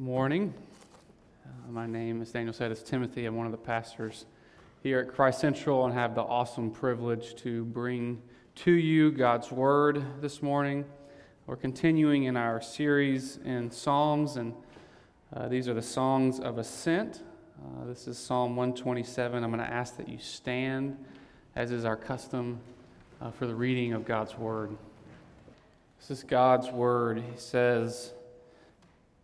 morning. Uh, my name, as Daniel said, is Timothy. I'm one of the pastors here at Christ Central and have the awesome privilege to bring to you God's Word this morning. We're continuing in our series in Psalms, and uh, these are the songs of ascent. Uh, this is Psalm 127. I'm going to ask that you stand, as is our custom, uh, for the reading of God's Word. This is God's Word. He says,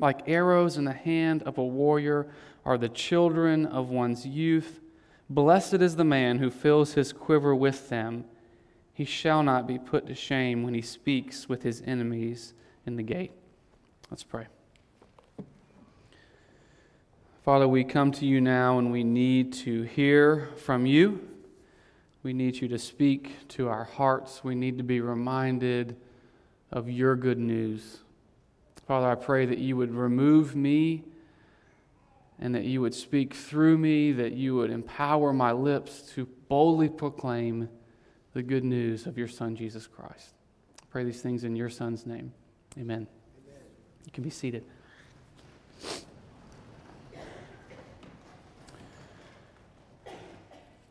Like arrows in the hand of a warrior are the children of one's youth. Blessed is the man who fills his quiver with them. He shall not be put to shame when he speaks with his enemies in the gate. Let's pray. Father, we come to you now and we need to hear from you. We need you to speak to our hearts. We need to be reminded of your good news. Father, I pray that you would remove me and that you would speak through me, that you would empower my lips to boldly proclaim the good news of your Son, Jesus Christ. I pray these things in your Son's name. Amen. Amen. You can be seated.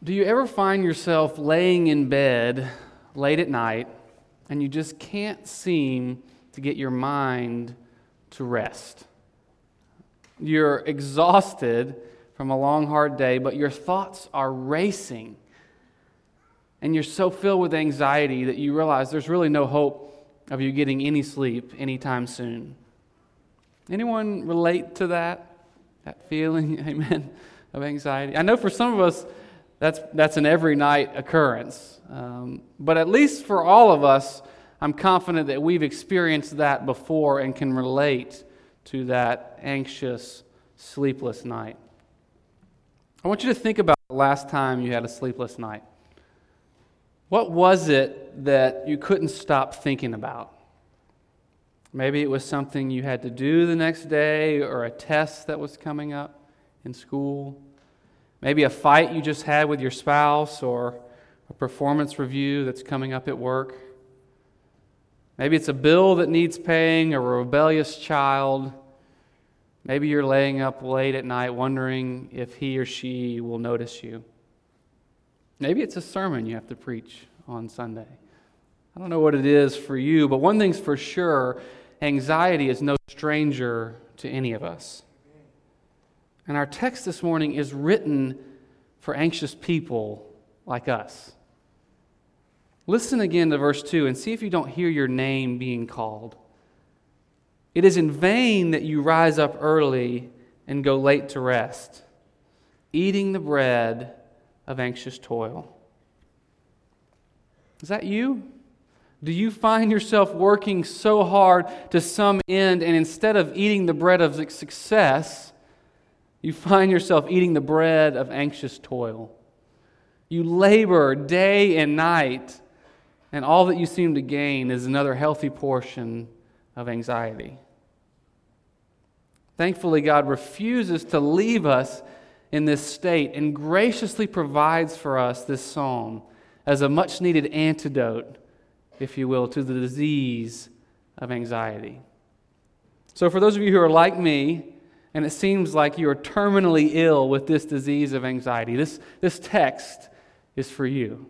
Do you ever find yourself laying in bed late at night and you just can't seem to get your mind to rest. You're exhausted from a long, hard day, but your thoughts are racing. And you're so filled with anxiety that you realize there's really no hope of you getting any sleep anytime soon. Anyone relate to that? That feeling, amen, of anxiety? I know for some of us, that's, that's an every night occurrence. Um, but at least for all of us, I'm confident that we've experienced that before and can relate to that anxious, sleepless night. I want you to think about the last time you had a sleepless night. What was it that you couldn't stop thinking about? Maybe it was something you had to do the next day or a test that was coming up in school. Maybe a fight you just had with your spouse or a performance review that's coming up at work. Maybe it's a bill that needs paying, a rebellious child. Maybe you're laying up late at night wondering if he or she will notice you. Maybe it's a sermon you have to preach on Sunday. I don't know what it is for you, but one thing's for sure anxiety is no stranger to any of us. And our text this morning is written for anxious people like us. Listen again to verse 2 and see if you don't hear your name being called. It is in vain that you rise up early and go late to rest, eating the bread of anxious toil. Is that you? Do you find yourself working so hard to some end, and instead of eating the bread of success, you find yourself eating the bread of anxious toil? You labor day and night and all that you seem to gain is another healthy portion of anxiety. Thankfully, God refuses to leave us in this state and graciously provides for us this psalm as a much needed antidote, if you will, to the disease of anxiety. So, for those of you who are like me, and it seems like you are terminally ill with this disease of anxiety, this, this text is for you.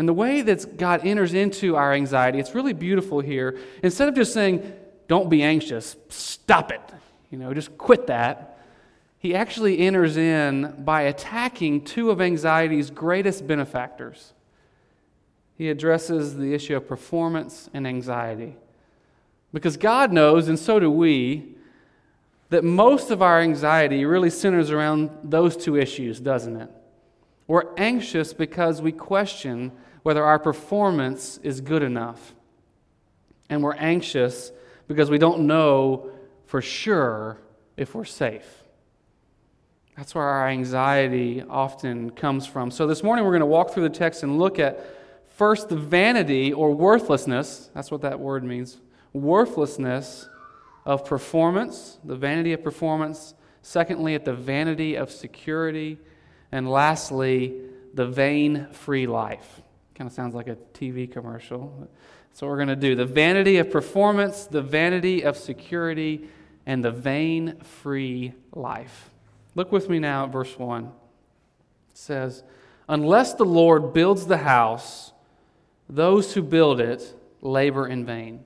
And the way that God enters into our anxiety, it's really beautiful here. Instead of just saying, don't be anxious, stop it, you know, just quit that, he actually enters in by attacking two of anxiety's greatest benefactors. He addresses the issue of performance and anxiety. Because God knows, and so do we, that most of our anxiety really centers around those two issues, doesn't it? We're anxious because we question whether our performance is good enough. And we're anxious because we don't know for sure if we're safe. That's where our anxiety often comes from. So this morning we're going to walk through the text and look at first the vanity or worthlessness. That's what that word means. Worthlessness of performance, the vanity of performance. Secondly, at the vanity of security. And lastly, the vain free life. Kind of sounds like a TV commercial. That's what we're going to do. The vanity of performance, the vanity of security, and the vain free life. Look with me now at verse 1. It says, Unless the Lord builds the house, those who build it labor in vain.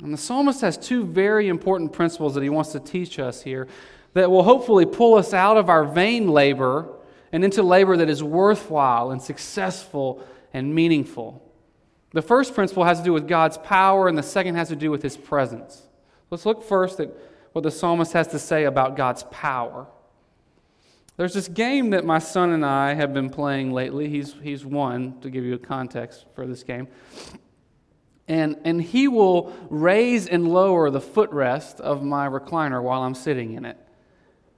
And the psalmist has two very important principles that he wants to teach us here that will hopefully pull us out of our vain labor and into labor that is worthwhile and successful and meaningful. The first principle has to do with God's power, and the second has to do with his presence. Let's look first at what the psalmist has to say about God's power. There's this game that my son and I have been playing lately. He's, he's one, to give you a context for this game. And, and he will raise and lower the footrest of my recliner while I'm sitting in it.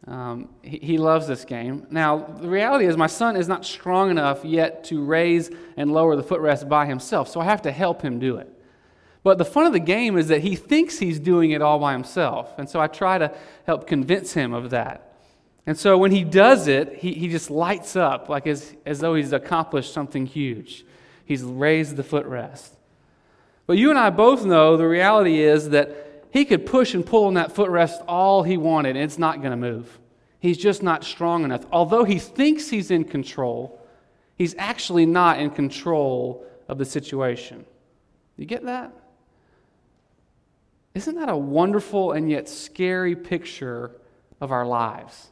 Um, he, he, loves this game. Now, the reality is, my son is not strong enough yet to raise and lower the footrest by himself, so I have to help him do it. But the fun of the game is that he thinks he's doing it all by himself, and so I try to help convince him of that. And so when he does it, he, he just lights up like as, as though he's accomplished something huge. He's raised the footrest. But you and I both know the reality is that he could push and pull on that footrest all he wanted, and it's not going to move. He's just not strong enough. Although he thinks he's in control, he's actually not in control of the situation. You get that? Isn't that a wonderful and yet scary picture of our lives?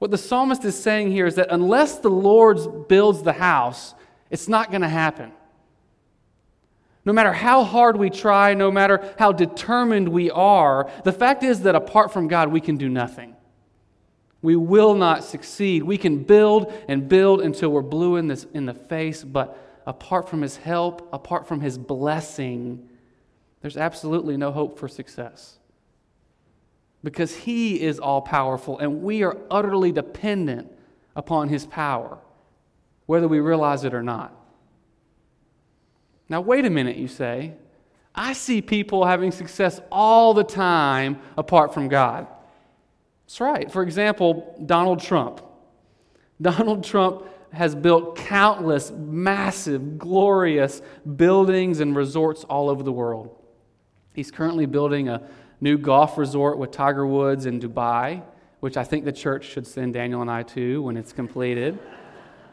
What the psalmist is saying here is that unless the Lord builds the house, it's not going to happen. No matter how hard we try, no matter how determined we are, the fact is that apart from God, we can do nothing. We will not succeed. We can build and build until we're blue in, this, in the face, but apart from His help, apart from His blessing, there's absolutely no hope for success. Because He is all powerful, and we are utterly dependent upon His power, whether we realize it or not. Now, wait a minute, you say. I see people having success all the time apart from God. That's right. For example, Donald Trump. Donald Trump has built countless massive, glorious buildings and resorts all over the world. He's currently building a new golf resort with Tiger Woods in Dubai, which I think the church should send Daniel and I to when it's completed.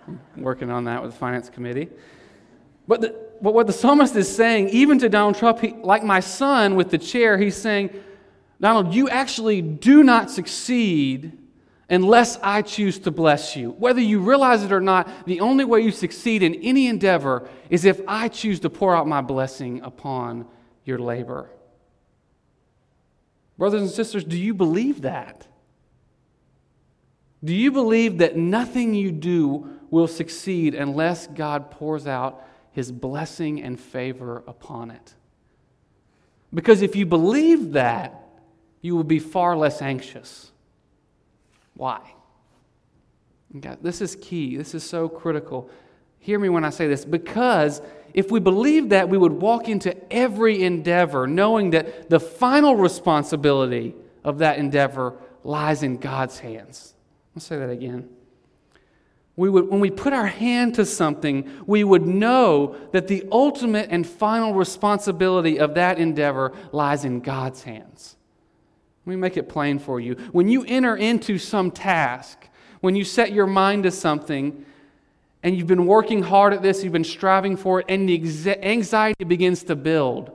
I'm working on that with the finance committee. But, the, but what the psalmist is saying, even to Donald Trump, he, like my son with the chair, he's saying, Donald, you actually do not succeed unless I choose to bless you. Whether you realize it or not, the only way you succeed in any endeavor is if I choose to pour out my blessing upon your labor. Brothers and sisters, do you believe that? Do you believe that nothing you do will succeed unless God pours out his blessing and favor upon it. Because if you believe that, you will be far less anxious. Why? Okay, this is key. This is so critical. Hear me when I say this. Because if we believe that, we would walk into every endeavor knowing that the final responsibility of that endeavor lies in God's hands. I'll say that again we would, when we put our hand to something, we would know that the ultimate and final responsibility of that endeavor lies in God's hands. Let me make it plain for you. When you enter into some task, when you set your mind to something, and you've been working hard at this, you've been striving for it, and the anxiety begins to build,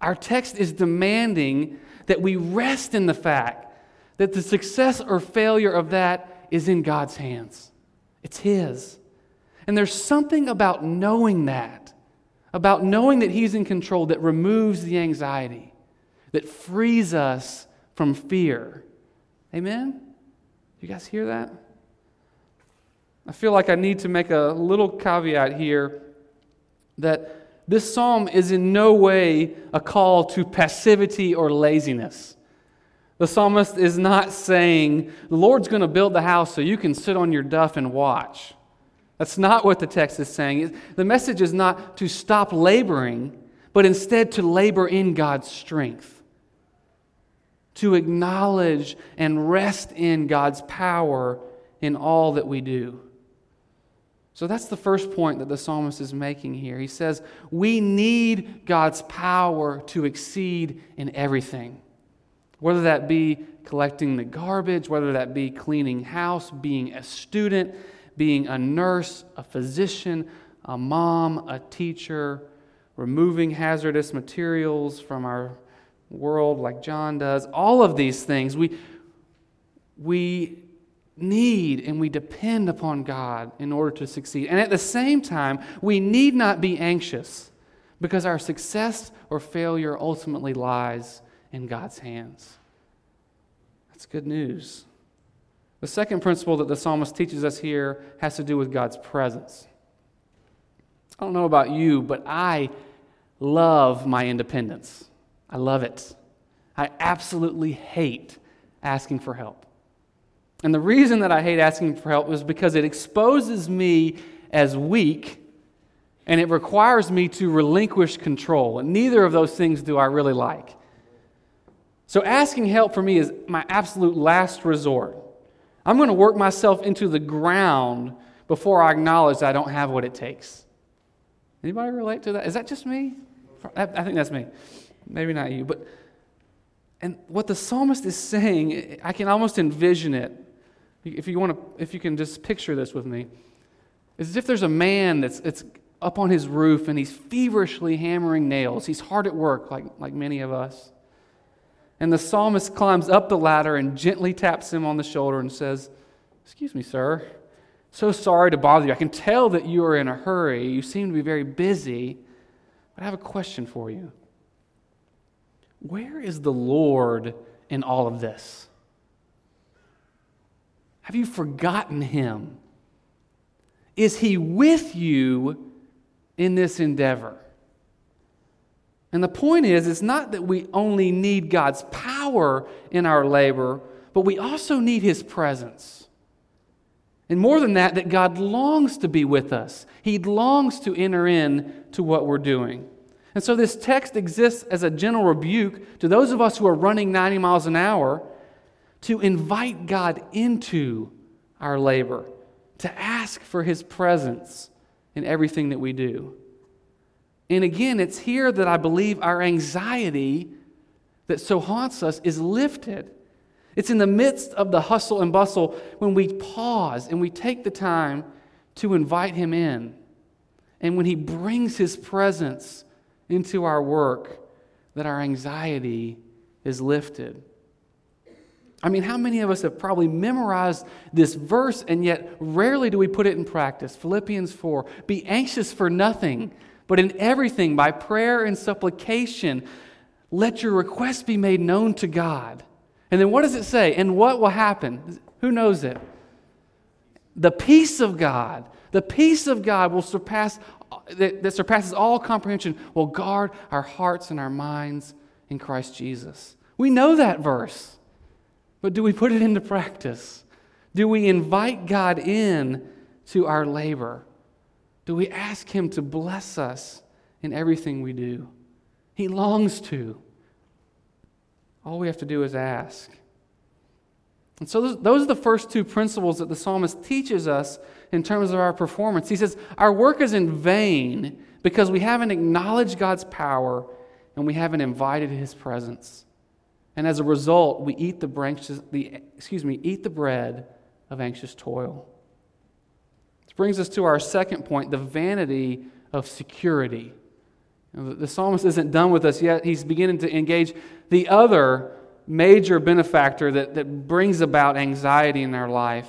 our text is demanding that we rest in the fact that the success or failure of that is in God's hands. It's His. And there's something about knowing that, about knowing that He's in control, that removes the anxiety, that frees us from fear. Amen? You guys hear that? I feel like I need to make a little caveat here that this psalm is in no way a call to passivity or laziness. The psalmist is not saying, the Lord's going to build the house so you can sit on your duff and watch. That's not what the text is saying. The message is not to stop laboring, but instead to labor in God's strength, to acknowledge and rest in God's power in all that we do. So that's the first point that the psalmist is making here. He says, We need God's power to exceed in everything. Whether that be collecting the garbage, whether that be cleaning house, being a student, being a nurse, a physician, a mom, a teacher, removing hazardous materials from our world like John does, all of these things, we, we need and we depend upon God in order to succeed. And at the same time, we need not be anxious because our success or failure ultimately lies in God's hands. That's good news. The second principle that the psalmist teaches us here has to do with God's presence. I don't know about you, but I love my independence. I love it. I absolutely hate asking for help. And the reason that I hate asking for help is because it exposes me as weak and it requires me to relinquish control. And neither of those things do I really like. So asking help for me is my absolute last resort. I'm going to work myself into the ground before I acknowledge I don't have what it takes. Anybody relate to that? Is that just me? I think that's me. Maybe not you, but and what the psalmist is saying, I can almost envision it if you, want to, if you can just picture this with me, it's as if there's a man that's, that's up on his roof and he's feverishly hammering nails. He's hard at work, like, like many of us. And the psalmist climbs up the ladder and gently taps him on the shoulder and says, Excuse me, sir. So sorry to bother you. I can tell that you are in a hurry. You seem to be very busy. But I have a question for you. Where is the Lord in all of this? Have you forgotten him? Is he with you in this endeavor? And the point is, it's not that we only need God's power in our labor, but we also need his presence. And more than that, that God longs to be with us. He longs to enter in to what we're doing. And so this text exists as a gentle rebuke to those of us who are running 90 miles an hour to invite God into our labor, to ask for His presence in everything that we do. And again, it's here that I believe our anxiety that so haunts us is lifted. It's in the midst of the hustle and bustle when we pause and we take the time to invite Him in. And when He brings His presence into our work, that our anxiety is lifted. I mean, how many of us have probably memorized this verse and yet rarely do we put it in practice? Philippians 4 Be anxious for nothing, but in everything, by prayer and supplication, let your requests be made known to God. And then what does it say? And what will happen? Who knows it? The peace of God, the peace of God will surpass that, that surpasses all comprehension will guard our hearts and our minds in Christ Jesus. We know that verse. But do we put it into practice? Do we invite God in to our labor? Do we ask Him to bless us in everything we do? He longs to. All we have to do is ask. And so, those are the first two principles that the psalmist teaches us in terms of our performance. He says, Our work is in vain because we haven't acknowledged God's power and we haven't invited His presence. And as a result, we eat the, branches, the, excuse me, eat the bread of anxious toil. This brings us to our second point the vanity of security. The psalmist isn't done with us yet. He's beginning to engage the other major benefactor that, that brings about anxiety in our life.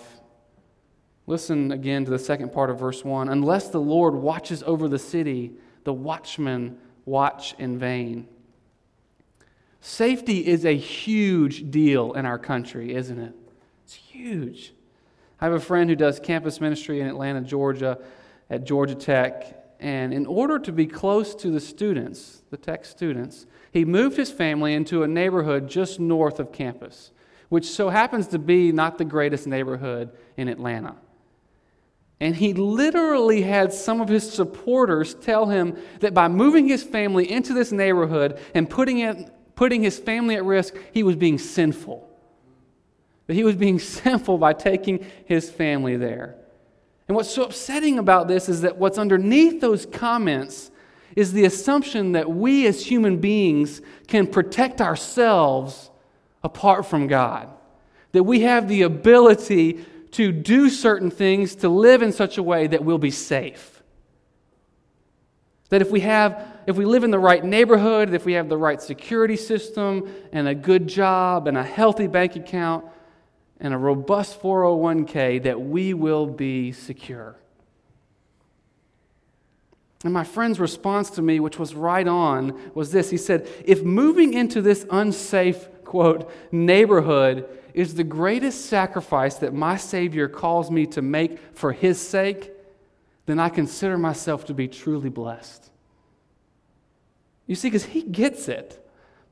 Listen again to the second part of verse 1. Unless the Lord watches over the city, the watchmen watch in vain. Safety is a huge deal in our country, isn't it? It's huge. I have a friend who does campus ministry in Atlanta, Georgia, at Georgia Tech, And in order to be close to the students, the tech students, he moved his family into a neighborhood just north of campus, which so happens to be not the greatest neighborhood in Atlanta. And he literally had some of his supporters tell him that by moving his family into this neighborhood and putting, it, putting his family at risk, he was being sinful. That he was being sinful by taking his family there. And what's so upsetting about this is that what's underneath those comments is the assumption that we as human beings can protect ourselves apart from God. That we have the ability to do certain things, to live in such a way that we'll be safe. That if we have if we live in the right neighborhood, if we have the right security system and a good job and a healthy bank account and a robust 401k, that we will be secure. And my friend's response to me, which was right on, was this. He said, If moving into this unsafe, quote, neighborhood is the greatest sacrifice that my Savior calls me to make for His sake, then I consider myself to be truly blessed. You see, because He gets it.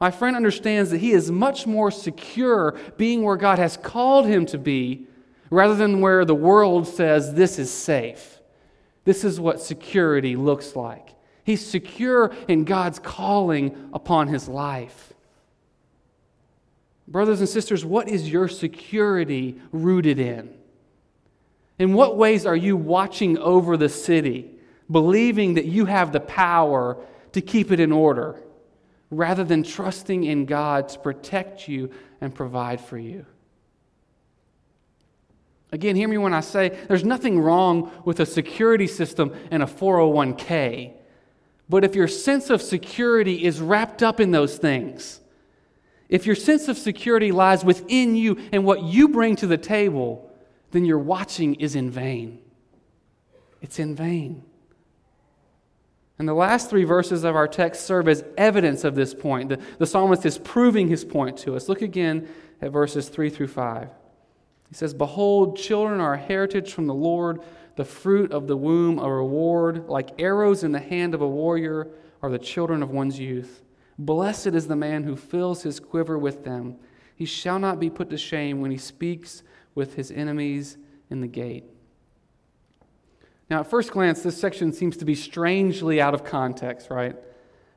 My friend understands that he is much more secure being where God has called him to be rather than where the world says this is safe. This is what security looks like. He's secure in God's calling upon his life. Brothers and sisters, what is your security rooted in? In what ways are you watching over the city, believing that you have the power to keep it in order, rather than trusting in God to protect you and provide for you? Again, hear me when I say there's nothing wrong with a security system and a 401k. But if your sense of security is wrapped up in those things, if your sense of security lies within you and what you bring to the table, then your watching is in vain. It's in vain. And the last three verses of our text serve as evidence of this point. The, the psalmist is proving his point to us. Look again at verses 3 through 5. He says, Behold, children are a heritage from the Lord, the fruit of the womb a reward. Like arrows in the hand of a warrior are the children of one's youth. Blessed is the man who fills his quiver with them. He shall not be put to shame when he speaks with his enemies in the gate. Now, at first glance, this section seems to be strangely out of context, right?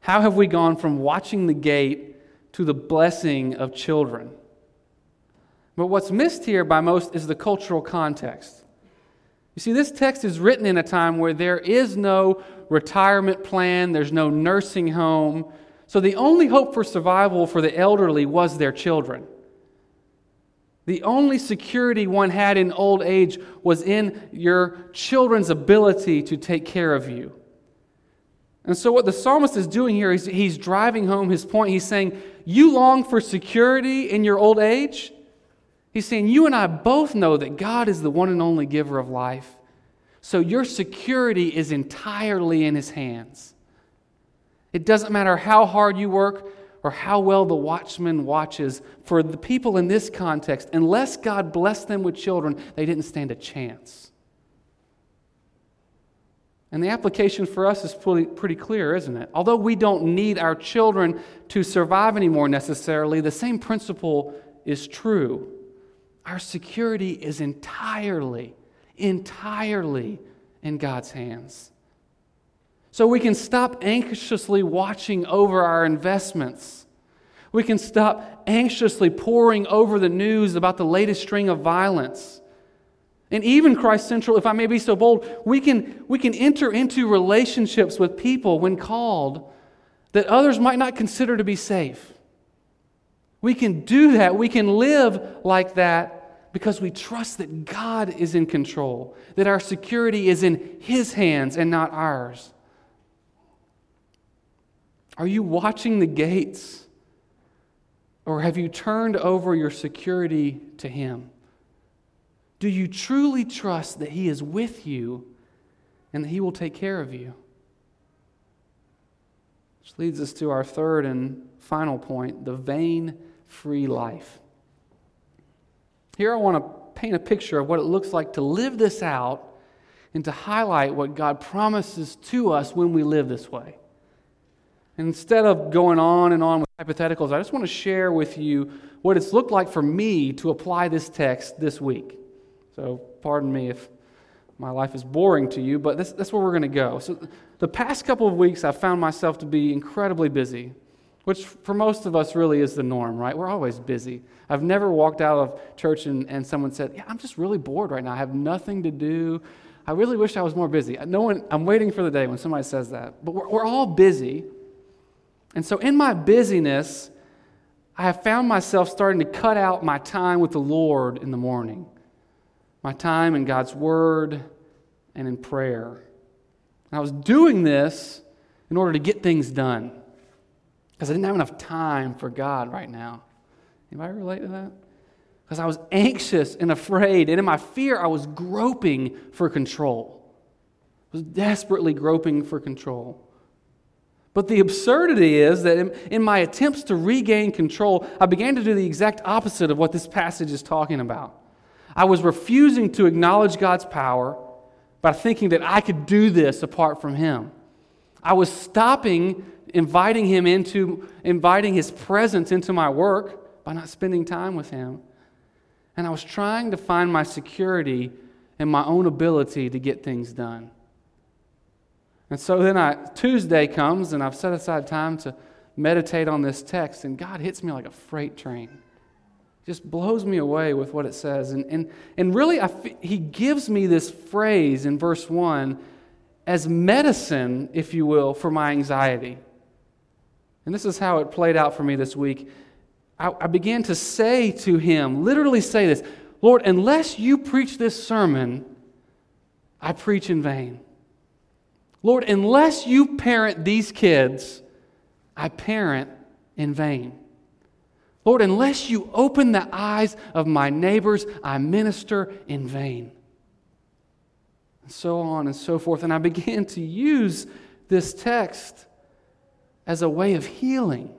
How have we gone from watching the gate to the blessing of children? But what's missed here by most is the cultural context. You see, this text is written in a time where there is no retirement plan, there's no nursing home. So the only hope for survival for the elderly was their children. The only security one had in old age was in your children's ability to take care of you. And so, what the psalmist is doing here is he's driving home his point. He's saying, You long for security in your old age? He's saying, You and I both know that God is the one and only giver of life. So your security is entirely in His hands. It doesn't matter how hard you work or how well the watchman watches. For the people in this context, unless God blessed them with children, they didn't stand a chance. And the application for us is pretty, pretty clear, isn't it? Although we don't need our children to survive anymore necessarily, the same principle is true. Our security is entirely, entirely in God's hands. So we can stop anxiously watching over our investments. We can stop anxiously poring over the news about the latest string of violence. And even Christ Central, if I may be so bold, we can, we can enter into relationships with people when called that others might not consider to be safe. We can do that. We can live like that because we trust that God is in control, that our security is in His hands and not ours. Are you watching the gates? Or have you turned over your security to Him? Do you truly trust that He is with you and that He will take care of you? Which leads us to our third and final point the vain free life. Here I want to paint a picture of what it looks like to live this out and to highlight what God promises to us when we live this way. Instead of going on and on with hypotheticals, I just want to share with you what it's looked like for me to apply this text this week. So, pardon me if my life is boring to you, but this, that's where we're going to go. So, the past couple of weeks, I've found myself to be incredibly busy, which for most of us really is the norm, right? We're always busy. I've never walked out of church and, and someone said, Yeah, I'm just really bored right now. I have nothing to do. I really wish I was more busy. No one, I'm waiting for the day when somebody says that. But we're, we're all busy. And so, in my busyness, I have found myself starting to cut out my time with the Lord in the morning, my time in God's Word and in prayer. And I was doing this in order to get things done because I didn't have enough time for God right now. Anybody relate to that? Because I was anxious and afraid, and in my fear, I was groping for control. I was desperately groping for control. But the absurdity is that in, in, my attempts to regain control, I began to do the exact opposite of what this passage is talking about. I was refusing to acknowledge God's power by thinking that I could do this apart from Him. I was stopping inviting Him into, inviting His presence into my work by not spending time with Him. And I was trying to find my security in my own ability to get things done. And so then I, Tuesday comes, and I've set aside time to meditate on this text, and God hits me like a freight train. Just blows me away with what it says. And, and, and really, He gives me this phrase in verse 1 as medicine, if you will, for my anxiety. And this is how it played out for me this week. I, I began to say to Him, literally say this Lord, unless you preach this sermon, I preach in vain. Lord, unless you parent these kids, I parent in vain. Lord, unless you open the eyes of my neighbors, I minister in vain. And so on and so forth. And I began to use this text as a way of healing,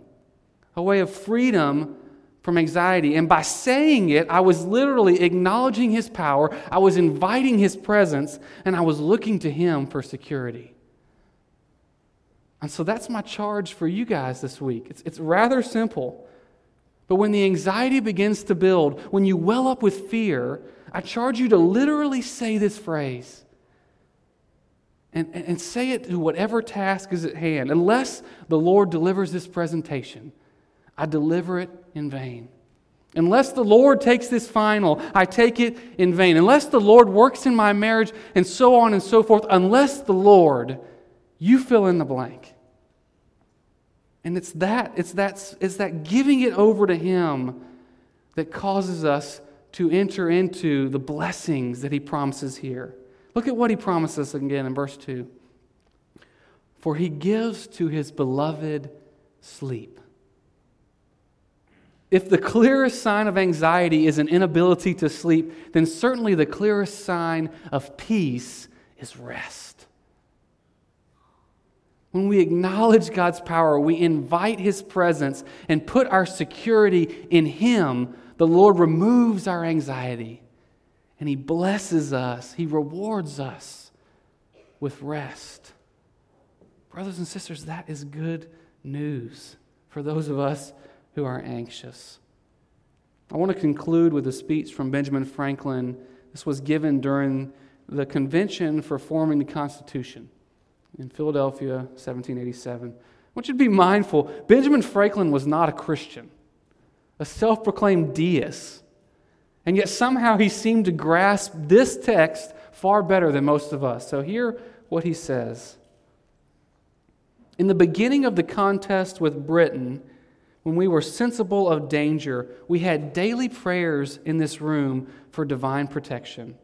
a way of freedom from anxiety. And by saying it, I was literally acknowledging his power, I was inviting his presence, and I was looking to him for security. And so that's my charge for you guys this week. It's, it's rather simple. But when the anxiety begins to build, when you well up with fear, I charge you to literally say this phrase and, and say it to whatever task is at hand. Unless the Lord delivers this presentation, I deliver it in vain. Unless the Lord takes this final, I take it in vain. Unless the Lord works in my marriage, and so on and so forth, unless the Lord, you fill in the blank. And it's that, it's that, it's that giving it over to Him that causes us to enter into the blessings that He promises here. Look at what He promises again in verse 2 For He gives to His beloved sleep. If the clearest sign of anxiety is an inability to sleep, then certainly the clearest sign of peace is rest. When we acknowledge God's power, we invite His presence and put our security in Him, the Lord removes our anxiety and He blesses us, He rewards us with rest. Brothers and sisters, that is good news for those of us who are anxious. I want to conclude with a speech from Benjamin Franklin. This was given during the convention for forming the Constitution in Philadelphia, 1787. I want you to be mindful Benjamin Franklin was not a Christian, a self proclaimed deist. And yet somehow he seemed to grasp this text far better than most of us. So hear what he says. In the beginning of the contest with Britain, when we were sensible of danger, we had daily prayers in this room for divine protection.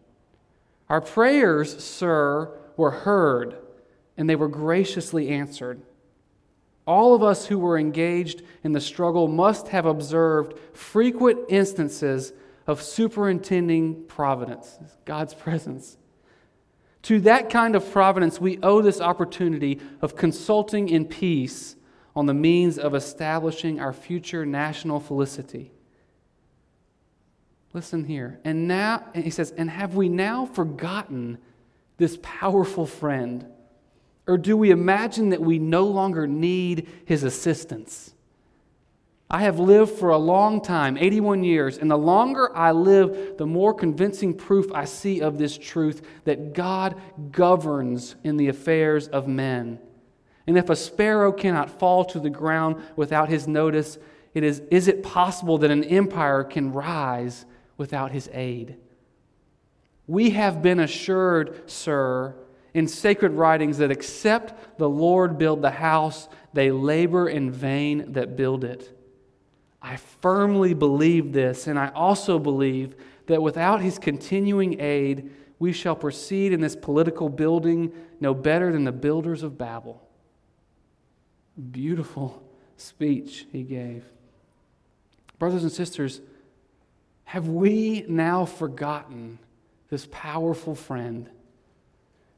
Our prayers, sir, were heard and they were graciously answered. All of us who were engaged in the struggle must have observed frequent instances of superintending providence, God's presence. To that kind of providence, we owe this opportunity of consulting in peace on the means of establishing our future national felicity. Listen here. And now, and he says, and have we now forgotten this powerful friend? Or do we imagine that we no longer need his assistance? I have lived for a long time, 81 years, and the longer I live, the more convincing proof I see of this truth that God governs in the affairs of men. And if a sparrow cannot fall to the ground without his notice, it is, is it possible that an empire can rise without his aid? We have been assured, sir, in sacred writings that except the Lord build the house, they labor in vain that build it. I firmly believe this, and I also believe that without his continuing aid, we shall proceed in this political building no better than the builders of Babel. Beautiful speech he gave. Brothers and sisters, have we now forgotten this powerful friend?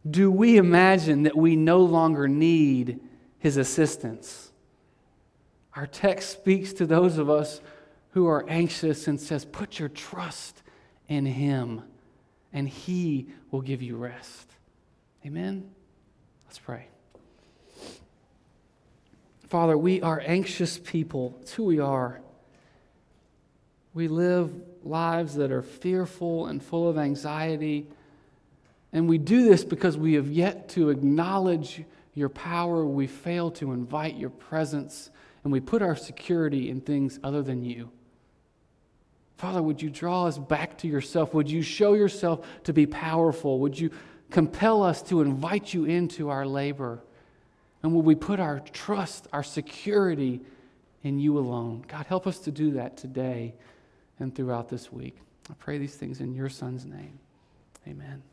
Do we imagine that we no longer need his assistance? Our text speaks to those of us who are anxious and says, Put your trust in him, and he will give you rest. Amen? Let's pray. Father, we are anxious people. It's who we are. We live lives that are fearful and full of anxiety. And we do this because we have yet to acknowledge your power. We fail to invite your presence, and we put our security in things other than you. Father, would you draw us back to yourself? Would you show yourself to be powerful? Would you compel us to invite you into our labor? And would we put our trust, our security in you alone? God, help us to do that today and throughout this week. I pray these things in your Son's name. Amen.